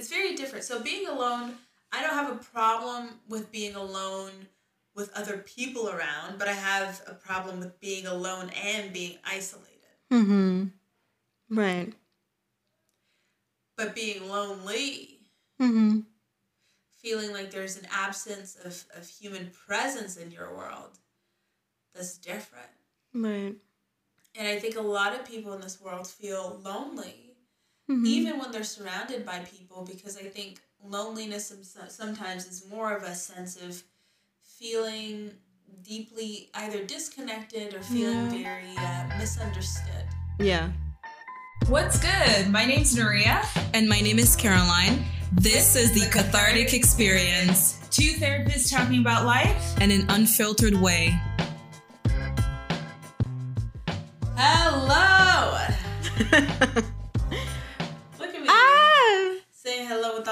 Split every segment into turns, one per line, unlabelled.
it's very different. So being alone, I don't have a problem with being alone with other people around, but I have a problem with being alone and being isolated.
Mm-hmm. Right.
But being lonely,
Mm-hmm.
feeling like there's an absence of, of human presence in your world, that's different.
Right.
And I think a lot of people in this world feel lonely,
Mhm.
even when they're surrounded by people, because I think loneliness sometimes is more of a sense of feeling deeply either disconnected or feeling
Yeah.
very uh, misunderstood.
Yeah.
What's good? My name's Nereah.
And my name is Karoline. This is the Cathartic Experience
Two therapists talking about life.
in an unfiltered way.
Hello!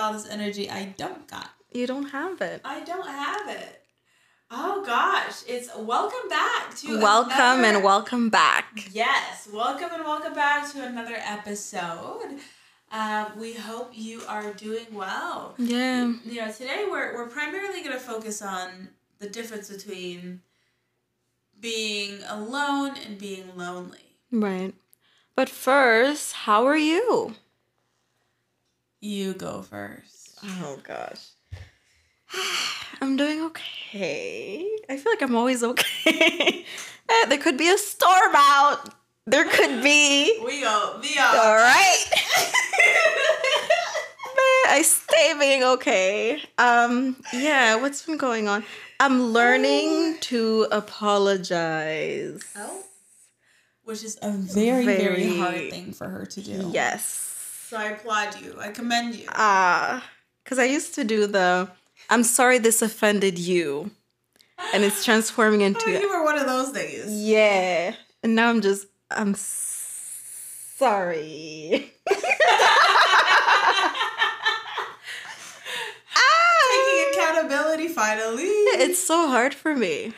all this energy I don't got.
You don't have it.
I don't have it. Oh gosh, it's welcome back to
Welcome
another-
and welcome back.
Yes, welcome and welcome back to another episode. Uh, we hope you are doing well.
Yeah.
You know, today we're we're primarily going to focus on the difference between being alone and being lonely.
Right. But first, how are you?
You go first.
Oh gosh. I'm doing okay. I feel like I'm always okay. Eh, there could be a storm out. There could be.
We go. We
All
are.
right. But I stay being okay. Um, yeah, what's been going on? I'm learning to apologize.
Oh. Which is a very, very,
Very-
hard thing for her to do.
Yes.
So I applaud you. I commend you.
Ah, because I used to do the I'm sorry this offended you. And it's transforming
Oh,
into
you were one of those days.
Yeah. And now I'm just I'm sorry.
Taking accountability finally.
It's so hard for me.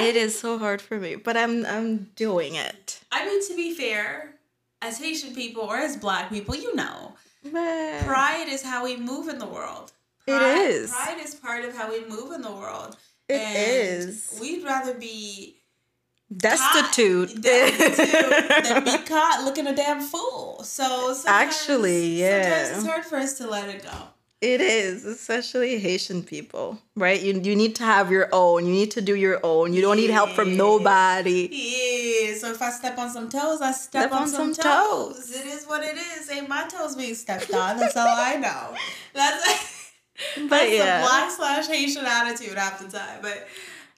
It is so hard for me, but I'm I'm doing it.
I mean, to be fair, as Haitian people or as black people, you know,
Man.
pride is how we move in the world.
It
Pride,
is.
Pride is part of how we move in the world.
It
and
is.
We'd rather be
Destitute.
caught- destitute than be caught looking a damn fool. So sometimes,
Actually, yeah.
Sometimes it's hard for us to let it go.
It is, especially Haitian people, right? You you need to have your own. You need to do your own. You don't need help from nobody.
Yeah, so if I step on some toes, I step,
Step
on,
on
some,
some
toes.
toes.
It is what it is. Ain't my toes being stepped on. That's all I know. That's,
But
that's
yeah.
black slash Haitian attitude half the time. But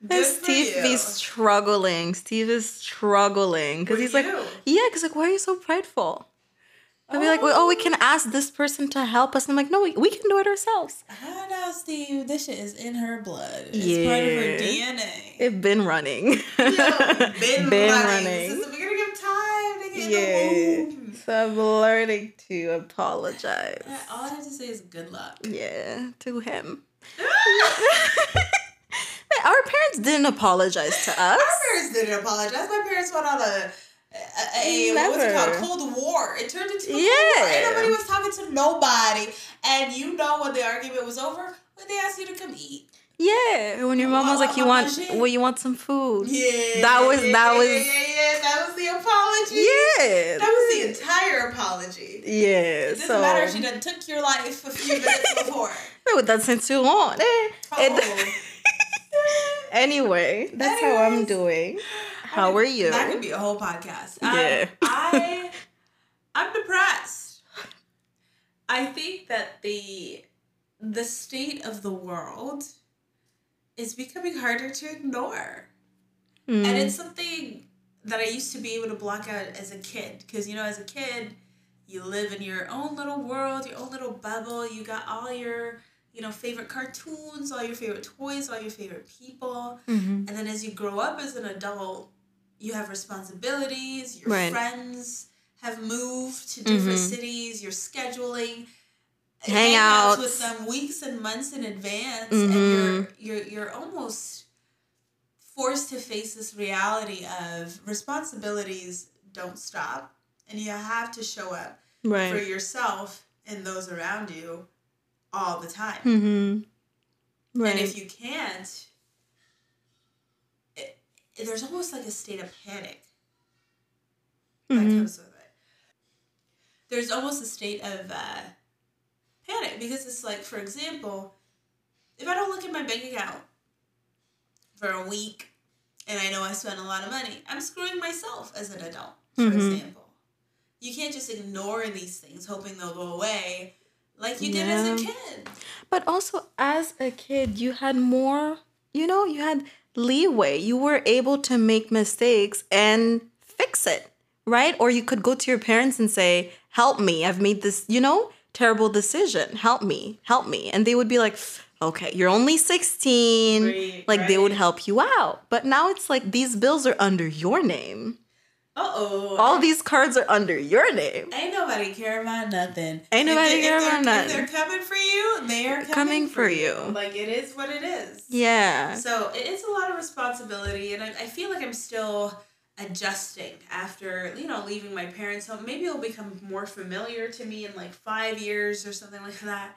good
Steve
you.
be struggling. Steve is struggling because he's like, yeah, because like, why are you so prideful? I'll be like, well, oh, we can ask this person to help us. I'm like, no, we, we can do it ourselves.
I know, Steve. This shit is in her blood. It's part of her DNA.
It's been running.
Yo, been,
Been
running.
running.
Since the beginning of time to get in
yeah.
the womb.
So I'm learning to apologize.
All I have to say is good luck.
Yeah, to him. Our parents didn't apologize to us.
My parents didn't apologize. My parents went on a a, a what was it called? Cold War. It turned into a Cold
Yeah.
War. Ain't nobody was talking to nobody. And you know when the argument was over, when they asked you to come eat.
Yeah, when your mom was like, "You want, well, you want some food?"
Yeah.
That was- that was-
Yeah, yeah, yeah. That was the apology.
Yeah,
That was the entire apology.
yeah.
It doesn't
so
matter if she done took your life a few minutes before.
Oh, that's since too long. Eh, it-
Oh.
anyway, that's how I'm doing. How are you?
That could be a whole podcast.
Yeah.
Um, I I'm depressed. I think that the the state of the world is becoming harder to ignore.
Mm.
And it's something that I used to be able to block out as a kid. Because, you know, as a kid, you live in your own little world, your own little bubble. You got all your, you know, favorite cartoons, all your favorite toys, all your favorite people.
Mhm.
And then as you grow up as an adult, you have responsibilities, your
Right.
friends have moved to different
Mhm.
cities, you're scheduling
Hangouts.
with them weeks and months in advance
Mhm.
and you're you're you're almost forced to face this reality of responsibilities don't stop and you have to show up for yourself and those around you all the time.
Mm-hmm. Right.
And if you can't, there's almost like a state of panic that
Mhm.
comes with it. There's almost a state of uh, panic because it's like, for example, if I don't look at my bank account for a week and I know I spent a lot of money, I'm screwing myself as an adult, for
Mhm.
example. You can't just ignore these things hoping they'll go away like you did as a kid.
But also, as a kid, you had more, you know, you had leeway. You were able to make mistakes and fix it, right? Or you could go to your parents and say, Help me. I've made this, you know, terrible decision. Help me. Help me. And they would be like, Okay, you're only 16.
Right,
like they would help you out. But now it's like these bills are under your name.
Uh oh.
All these cards are under your name.
Ain't nobody care about nothing.
Ain't nobody
they-
care
if
about nothing.
They're coming for you, they are coming,
Coming
for,
for
you.
you.
Like it is what it is.
Yeah.
So it's a lot of responsibility, and I, I feel like I'm still adjusting after you know leaving my parents' home. Maybe it'll become more familiar to me in like five years or something like that.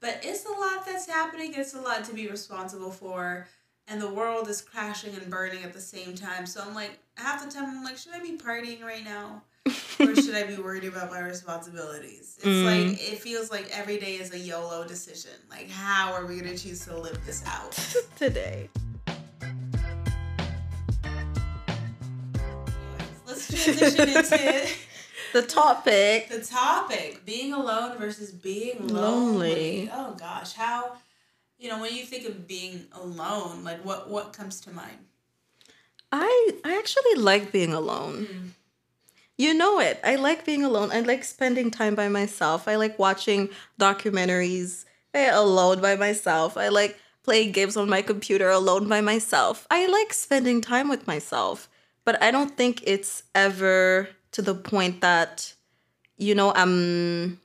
But it's a lot that's happening. It's a lot to be responsible for, and the world is crashing and burning at the same time. So I'm like half the time I'm like, should I be partying right now? or should I be worried about my responsibilities? It's
Mm.
like it feels like every day is a YOLO decision. Like how are we gonna choose to live this out?
Today.
Let's transition into
The topic.
the topic: being alone versus being lonely.
Lonely.
Oh gosh, how you know when you think of being alone, like what what comes to mind?
I I actually like being alone.
Mm.
You know it. I like being alone. I like spending time by myself. I like watching documentaries eh, alone by myself. I like playing games on my computer alone by myself. I like spending time with myself. But I don't think it's ever to the point that you know I'm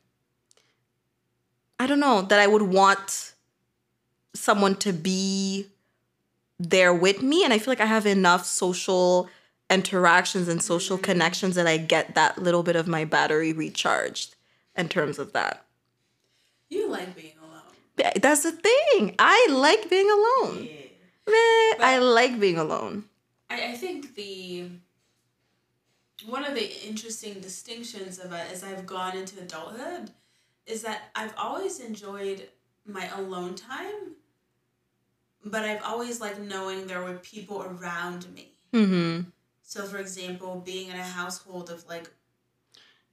I don't know that I would want someone to be there with me and i feel like i have enough social interactions and social mm. connections that i get that little bit of my battery recharged in terms of that.
You like being alone.
That's the thing. I like being alone.
Yeah.
Meh, i like being alone.
I, I think the one of the interesting distinctions of it as I've gone into adulthood is that I've always enjoyed my alone time, but I've always liked knowing there were people around me.
mm-hmm
So, for example, being in a household of like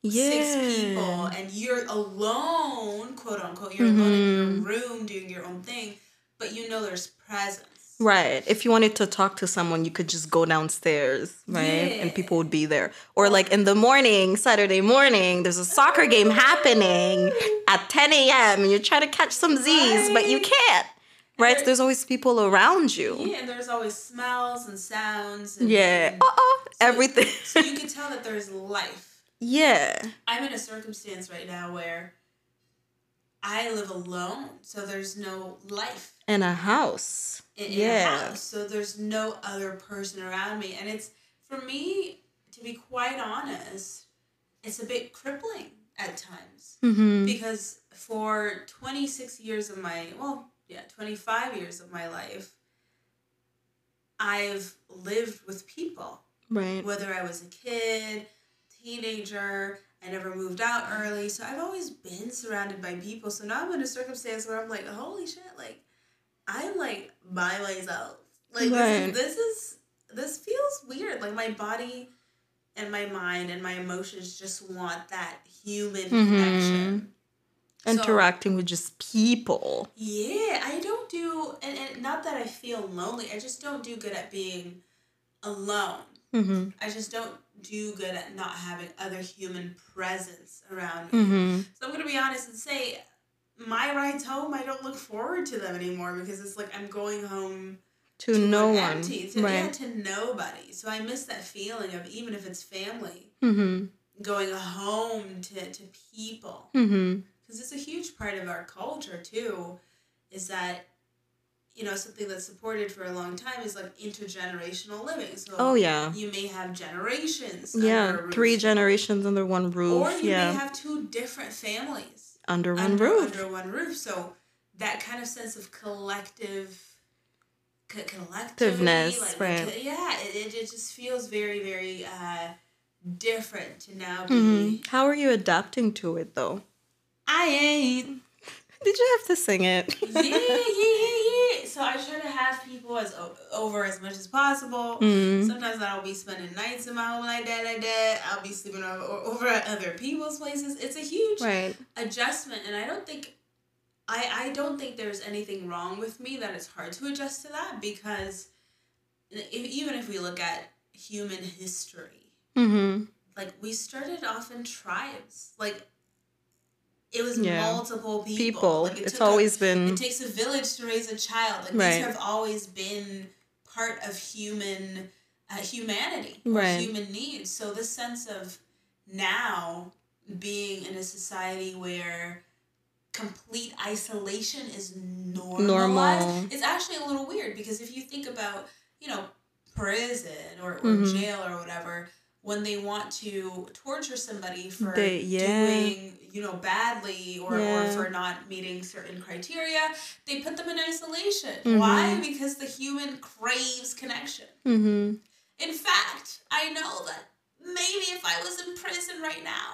yeah
six people and you're alone, quote unquote, you're alone in your room doing your own thing, but you know there's presence.
Right. If you wanted to talk to someone, you could just go downstairs, right? And people would be there. Or like in the morning, Saturday morning, there's a soccer game happening at 10 a.m. and you're trying to catch some Z's, but you can't. Right?
there-
There's always people around you.
Yeah, and there's always smells and sounds. And,
Yeah.
and-
Uh-oh. Everything.
so you can tell that there's life.
yeah.
I'm in a circumstance right now where I live alone, so there's no life
In a house.
in,
yeah.
a house. So there's no other person around me. And it's, for me, to be quite honest, it's a bit crippling at times.
Mm-hmm.
Because for 26 years of my, well, yeah, 25 years of my life, I've lived with people.
Right.
Whether I was a kid, teenager, I never moved out early. So I've always been surrounded by people. So now I'm in a circumstance where I'm like, holy shit, like, I'm like by myself. Like,
Right.
this, is, this is, this feels weird. Like, my body and my mind and my emotions just want that human
Mhm.
connection. So-
Interacting with just people.
yeah, I don't do, and, and not that I feel lonely, I just don't do good at being alone.
Mm-hmm.
I just don't do good at not having other human presence around me.
Mm-hmm.
So I'm gonna be honest and say, my rides home, I don't look forward to them anymore because it's like I'm going home
To no one.
empty, to, yeah,
right.
to nobody. So I miss that feeling of even if it's family,
Mm-hmm.
going home to, to people.
Mm-hmm.
because it's a huge part of our culture too is that you know something that's supported for a long time is like intergenerational living so
Oh yeah.
you may have generations
Yeah.
under a roof.
Three generations under one roof.
or you
yeah.
may have two different families
under one
under,
roof.
under one roof. So that kind of sense of collective co-
Collectiveness,
like,
right.
yeah, it, it, just feels very, very uh, different to now be.
Mhm. How are you adapting to it though?
I ain't.
Did you have to sing it?
yeah, yeah, yeah, yeah. So I try to have people as over as much as possible.
Mm.
Sometimes I'll be spending nights in my home like that, like that. I'll be sleeping over, over at other people's places. It's a huge
Right.
adjustment, and I don't think, I I don't think there's anything wrong with me that it's hard to adjust to that because, if, even if we look at human history,
Mm-hmm.
like we started off in tribes, like. It was
Yeah.
multiple people.
People.
Like, it
it's
took a-
always been
it takes a village to raise a child. Like
Right.
these have always been part of human uh, humanity or
Right.
human needs. So this sense of now being in a society where complete isolation is normalized,
Normal.
it's actually a little weird because if you think about you know prison or, or
Mhm.
jail or whatever when they want to torture somebody for
They- yeah.
doing you know badly or, or for not meeting certain criteria they put them in isolation
Mhm.
why because the human craves connection
Mm-hmm.
in fact i know that maybe if i was in prison right now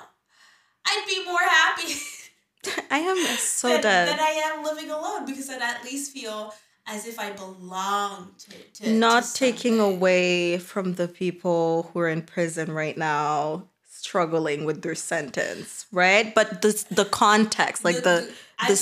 i'd be more happy
I am so
than,
dead.
than i am living alone because i'd at least feel as if i belong to, to
Not
to
taking away from the people who are in prison right now struggling with their sentence, right? But the the context, like the
I'm
the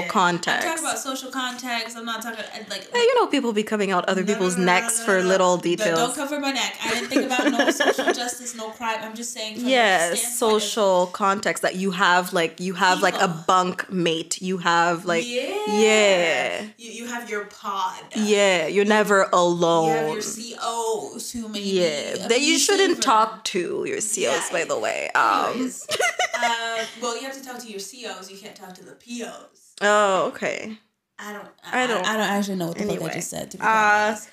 talking-
context.
I'm talking about social context. I'm not talking uh, like.
Yeah, you know, people be coming out other
No,
people's
no, no,
necks for little details.
Don't cover my neck. I didn't think about no social justice, no crime. I'm just saying.
Yeah,
of-
social context that you have like you have like a
People.
bunk mate. You have like
yeah,
yeah.
You, you have your pod.
yeah, you're never alone.
You have your COs who may
Yeah, that you shouldn't talk to your COs,
Yeah.
by the way. Um,
uh, well, you have to talk to your COs. You can't talk to the POs.
oh, okay.
I don't.
I don't-
I, don't actually know what the fuck I just said. To be
Uh,
honest.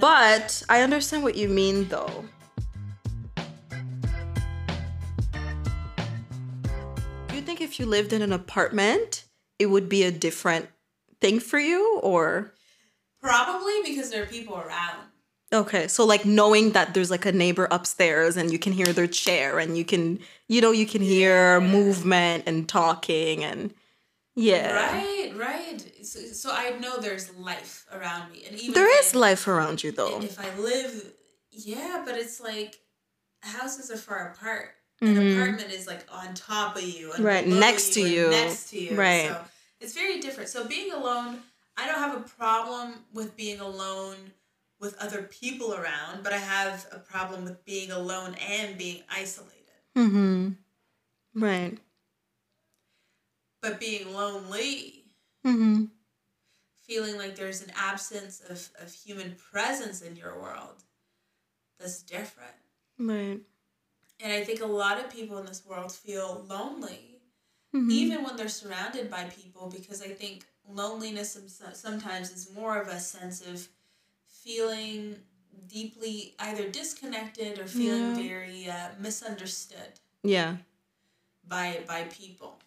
But I understand what you mean, though. Do you think if you lived in an apartment, it would be a different thing for you, or?
probably because there are people around.
Okay, so like knowing that there's like a neighbor upstairs and you can hear their chair and you can, you know, you can hear
Yeah.
movement and talking and yeah.
Right, right. So, so I know there's life around me, and even
There is
I-
life around you though.
If I live, yeah, but it's like houses are far apart. An
Mhm.
apartment is like on top of you,
Right, next to you.
next to you.
Right.
So it's very different. So being alone, I don't have a problem with being alone with other people around, but I have a problem with being alone and being isolated.
Mm-hmm. Right.
But being lonely,
Mm-hmm.
feeling like there's an absence of, of human presence in your world, that's different.
Right.
And I think a lot of people in this world feel lonely,
Mhm.
even when they're surrounded by people, because I think loneliness sometimes is more of a sense of feeling deeply either disconnected or feeling
Yeah.
very uh, misunderstood
Yeah.
by by people.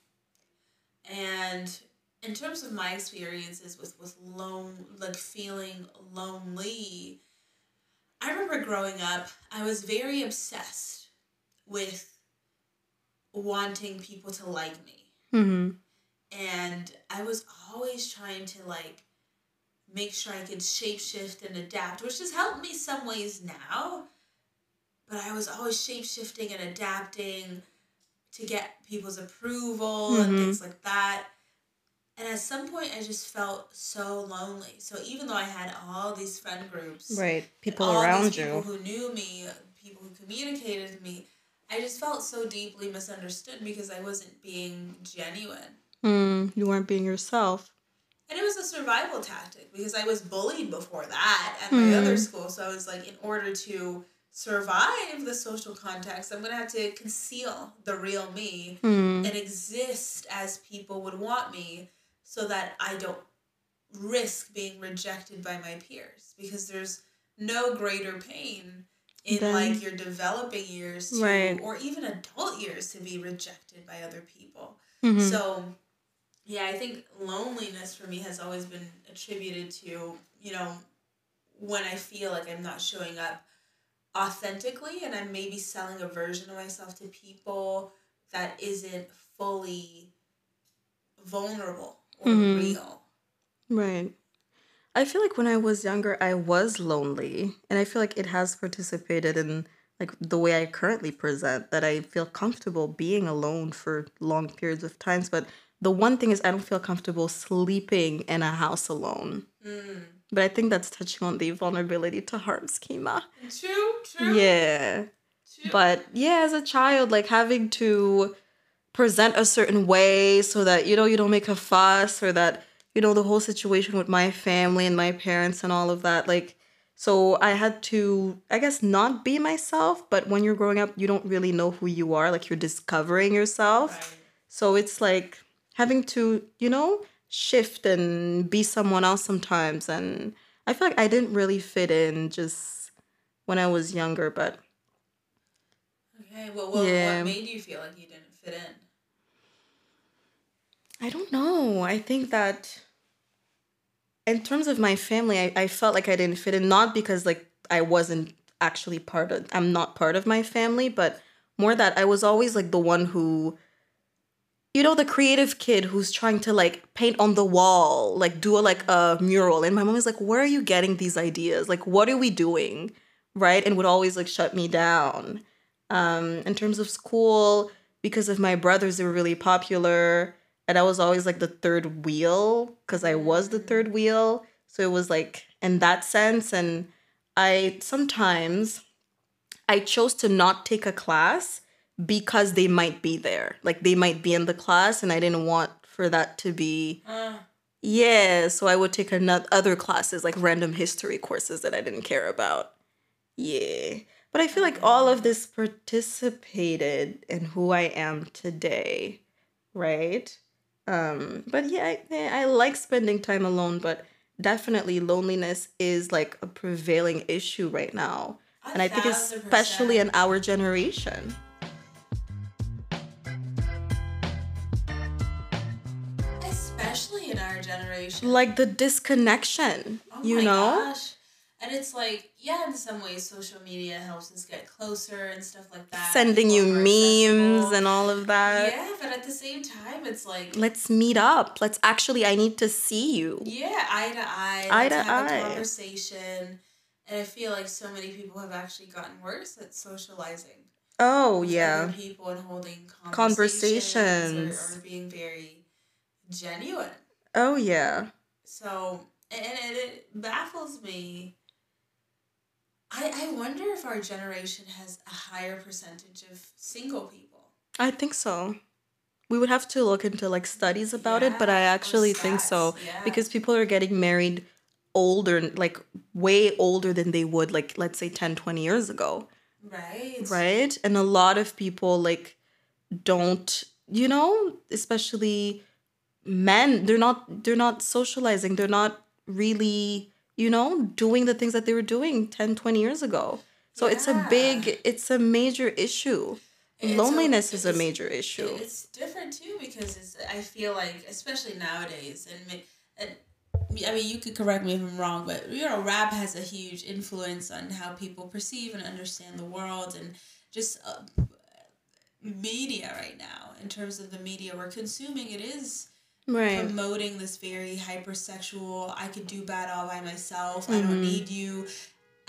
And in terms of my experiences with with lone like feeling lonely, I remember growing up, I was very obsessed with wanting people to like me.
Mm-hmm.
And I was always trying to like make sure I could shapeshift and adapt, which has helped me some ways now. But I was always shapeshifting and adapting to get people's approval and
Mhm.
things like that. And at some point, I just felt so lonely. So even though I had all these friend groups,
Right. People
all
around
these people
you.
who knew me, people who communicated with me, I just felt so deeply misunderstood because I wasn't being genuine.
Mm, you weren't being yourself.
And it was a survival tactic because I was bullied before that at my
Mm.
other school. So I was like, in order to survive the social context, I'm going to have to conceal the real me
Mm.
and exist as people would want me so that I don't risk being rejected by my peers because there's no greater pain in
Then-
like your developing years to,
Right.
or even adult years to be rejected by other people.
Mhm.
So, yeah, I think loneliness for me has always been attributed to, you know, when I feel like I'm not showing up authentically and I'm maybe selling a version of myself to people that isn't fully vulnerable or
Mhm.
real.
Right. I feel like when I was younger, I was lonely, and I feel like it has participated in like the way I currently present that I feel comfortable being alone for long periods of times, but the one thing is I don't feel comfortable sleeping in a house alone.
Mm.
But I think that's touching on the vulnerability to harm schema.
True, true.
Yeah.
true.
But yeah, as a child, like having to present a certain way so that, you know, you don't make a fuss or that, you know, the whole situation with my family and my parents and all of that. Like, so I had to, I guess, not be myself. But when you're growing up, you don't really know who you are. Like, you're discovering yourself.
Right.
So it's like having to, you know, shift and be someone else sometimes. And I feel like I didn't really fit in just when I was younger, but
Okay, well, well
Yeah.
what made you feel like you didn't fit in?
I don't know. I think that in terms of my family, I, I felt like I didn't fit in, not because like I wasn't actually part of I'm not part of my family, but more that I was always like the one who you know the creative kid who's trying to like paint on the wall, like do a like a mural. And my mom is like, Where are you getting these ideas? Like what are we doing? Right? And would always like shut me down. Um, in terms of school, because of my brothers, they were really popular and I was always like the third wheel because I was the third wheel. So it was like in that sense. And I sometimes I chose to not take a class because they might be there. Like they might be in the class and I didn't want for that to be
Uh,
yeah, so I would take another other classes like random history courses that I didn't care about. Yeah. But I feel like all of this participated in who I am today, right? Um but yeah, I, I like spending time alone, but definitely loneliness is like a prevailing issue right now.
a
And I think especially in our generation.
Generation.
Like the disconnection,
Oh
you
my
know?
gosh. And it's like, yeah, in some ways, social media helps us get closer and stuff like that.
Sending you
People are more
memes
accessible.
and all of that.
yeah, but at the same time, it's like,
let's meet up. Let's actually, I need to see you.
yeah, eye to eye.
Eye to eye.
conversation. And I feel like so many people have actually gotten worse at socializing.
Oh, yeah.
people and holding
Conversations.
conversations, Or, or being very genuine.
Oh, yeah.
So, and, it baffles me. I, I wonder if our generation has a higher percentage of single people.
I think so. We would have to look into like studies about it, but I
Yeah,
actually think so
yeah.
because people are getting married older, like way older than they would, like, let's say 10, 20 years ago.
Right?
right and a lot of people like don't you know especially men they're not they're not socializing. They're not really you know doing the things that they were doing 10 20 years ago. So it's a big it's a major issue.
It's a-
loneliness is a major issue.
It's different too because it's, I feel like, especially nowadays, and, and I mean, you could correct me if I'm wrong, but you know, rap has a huge influence on how people perceive and understand the world, and just uh, media right now. In terms of the media we're consuming, it is
right
promoting this very hypersexual. I could do bad all by myself. I
Mm-hmm.
don't need you.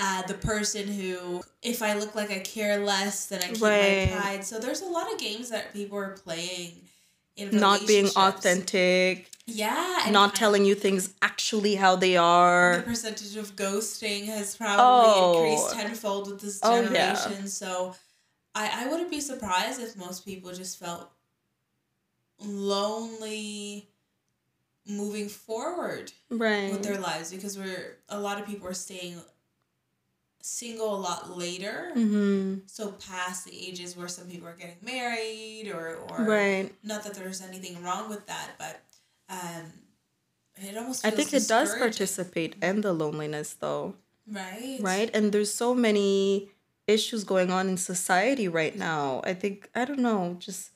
Uh, the person who, if I look like I care less, then I keep
Right.
my pride. So there's a lot of games that people are playing in
not being authentic
Yeah, and
not
I-
telling you things actually how they are.
The percentage of ghosting has probably
Oh.
increased tenfold with this
Oh, yeah.
generation. So I, I wouldn't be surprised if most people just felt lonely moving forward
right
with their lives because we're a lot of people are staying single a lot later.
mm-hmm.
So past the ages where some people are getting married or or
right
not that there's anything wrong with that, but um it almost
I think it does participate in the loneliness though
Right.
right and there's so many issues going on in society right now i think i don't know just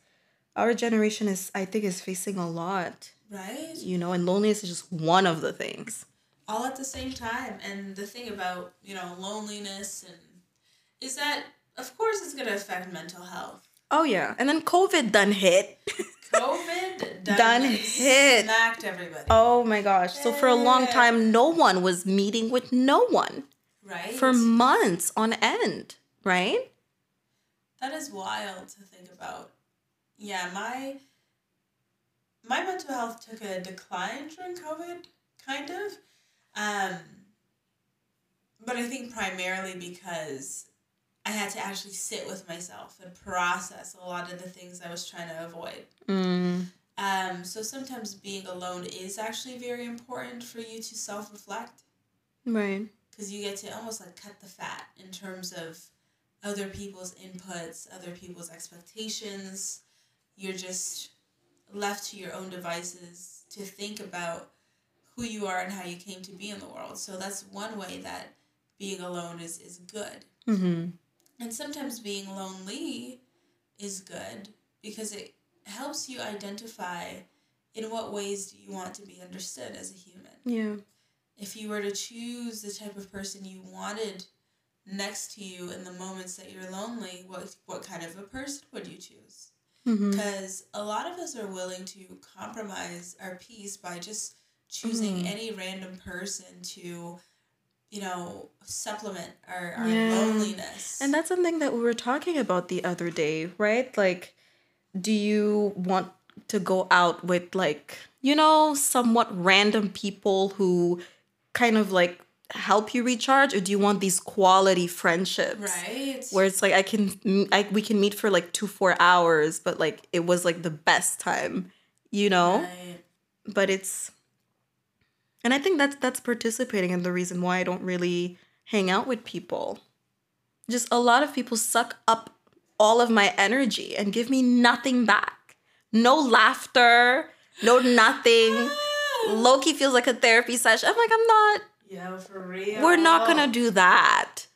our generation is I think is facing a lot,
right?
you know, and loneliness is just one of the things.
all at the same time. And the thing about, you know, loneliness and is that of course it's gonna affect mental health.
Oh yeah. And then COVID done hit.
COVID done,
Done hit.
smacked everybody.
oh my gosh. So for a long time no one was meeting with no one
right?
for months on end, right?
that is wild to think about. Yeah, my my mental health took a decline during COVID, kind of. Um, but I think primarily because I had to actually sit with myself and process a lot of the things I was trying to avoid.
Mm.
Um, so sometimes being alone is actually very important for you to self reflect
Right.
because you get to almost like cut the fat in terms of other people's inputs, other people's expectations. You're just left to your own devices to think about who you are and how you came to be in the world. So that's one way that being alone is, is good.
Mm-hmm.
And sometimes being lonely is good because it helps you identify in what ways do you want to be understood as a human.
Yeah.
If you were to choose the type of person you wanted next to you in the moments that you're lonely, what what kind of a person would you choose?
Mm-hmm.
Because a lot of us are willing to compromise our peace by just choosing
Mhm.
any random person to, you know, supplement our, our
Yeah.
loneliness.
And that's something that we were talking about the other day, right? Like, do you want to go out with, like, you know, somewhat random people who kind of like help you recharge, or do you want these quality friendships?
right?
Where it's like I can, I, we can meet for like two, four hours, but like it was like the best time, you know.
Right.
But it's, and I think that's that's participating in the reason why I don't really hang out with people. Just a lot of people suck up all of my energy and give me nothing back. No laughter, no nothing. Loki feels like a therapy session. I'm like, I'm not.
Yeah, for real.
We're not gonna do that.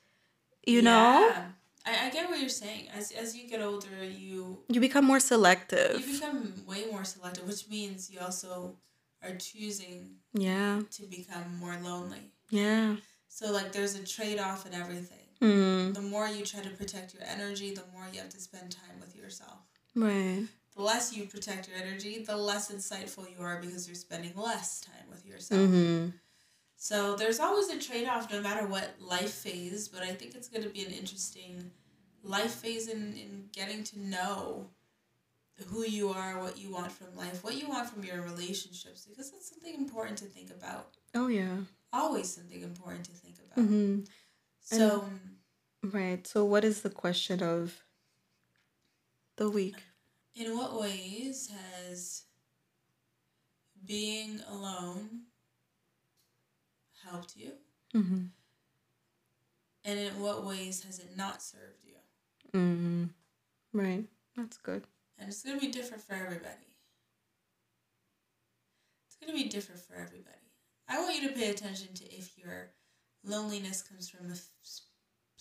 You know,
Yeah. I, I get what you're saying. As as you get older, you
you become more selective.
you become way more selective, which means you also are choosing
Yeah,
to become more lonely.
yeah.
So like there's a trade off in everything.
Mm,
The more you try to protect your energy, the more you have to spend time with yourself.
right.
The less you protect your energy, the less insightful you are because you're spending less time with yourself.
Mm-hmm.
So there's always a trade off no matter what life phase, but I think it's going to be an interesting life phase in, in getting to know who you are, what you want from life, what you want from your relationships, because that's something important to think about.
Oh yeah.
Always something important to think about.
Mm-hmm.
So,
Right. So, what is the question of the week?
in what ways has being alone helped you?
Mm-hmm.
And in what ways has it not served you?
Mm-hmm. Right. That's good.
And it's going to be different for everybody. It's going to be different for everybody. I want you to pay attention to if your loneliness comes from a f-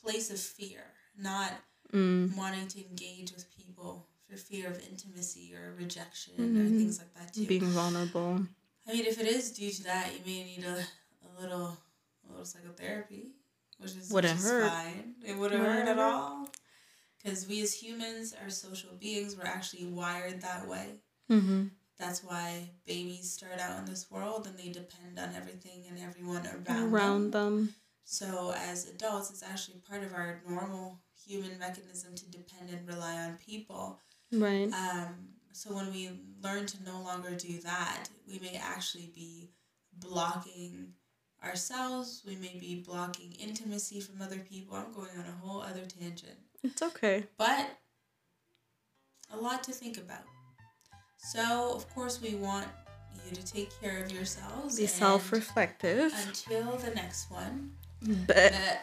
place of fear, not
Mm.
wanting to engage with people for fear of intimacy or rejection
Mhm.
or things like that too.
Being vulnerable.
I mean, if it is due to that, you may need a, a little a little psychotherapy, which is
Wouldn't
which
hurt.
fine. It wouldn't
Wouldn't
hurt at all. Because we as humans are social beings. We're actually wired that way.
Mm-hmm.
That's why babies start out in this world and they depend on everything and everyone around,
Around
them.
them.
So as adults, it's actually part of our normal human mechanism to depend and rely on people.
Right.
Um, so when we learn to no longer do that, we may actually be blocking ourselves. We may be blocking intimacy from other people. I'm going on a whole other tangent,
It's okay.
but a lot to think about. So of course we want you to take care of yourselves.
Be self reflective.
Until the next one.
But
Uh,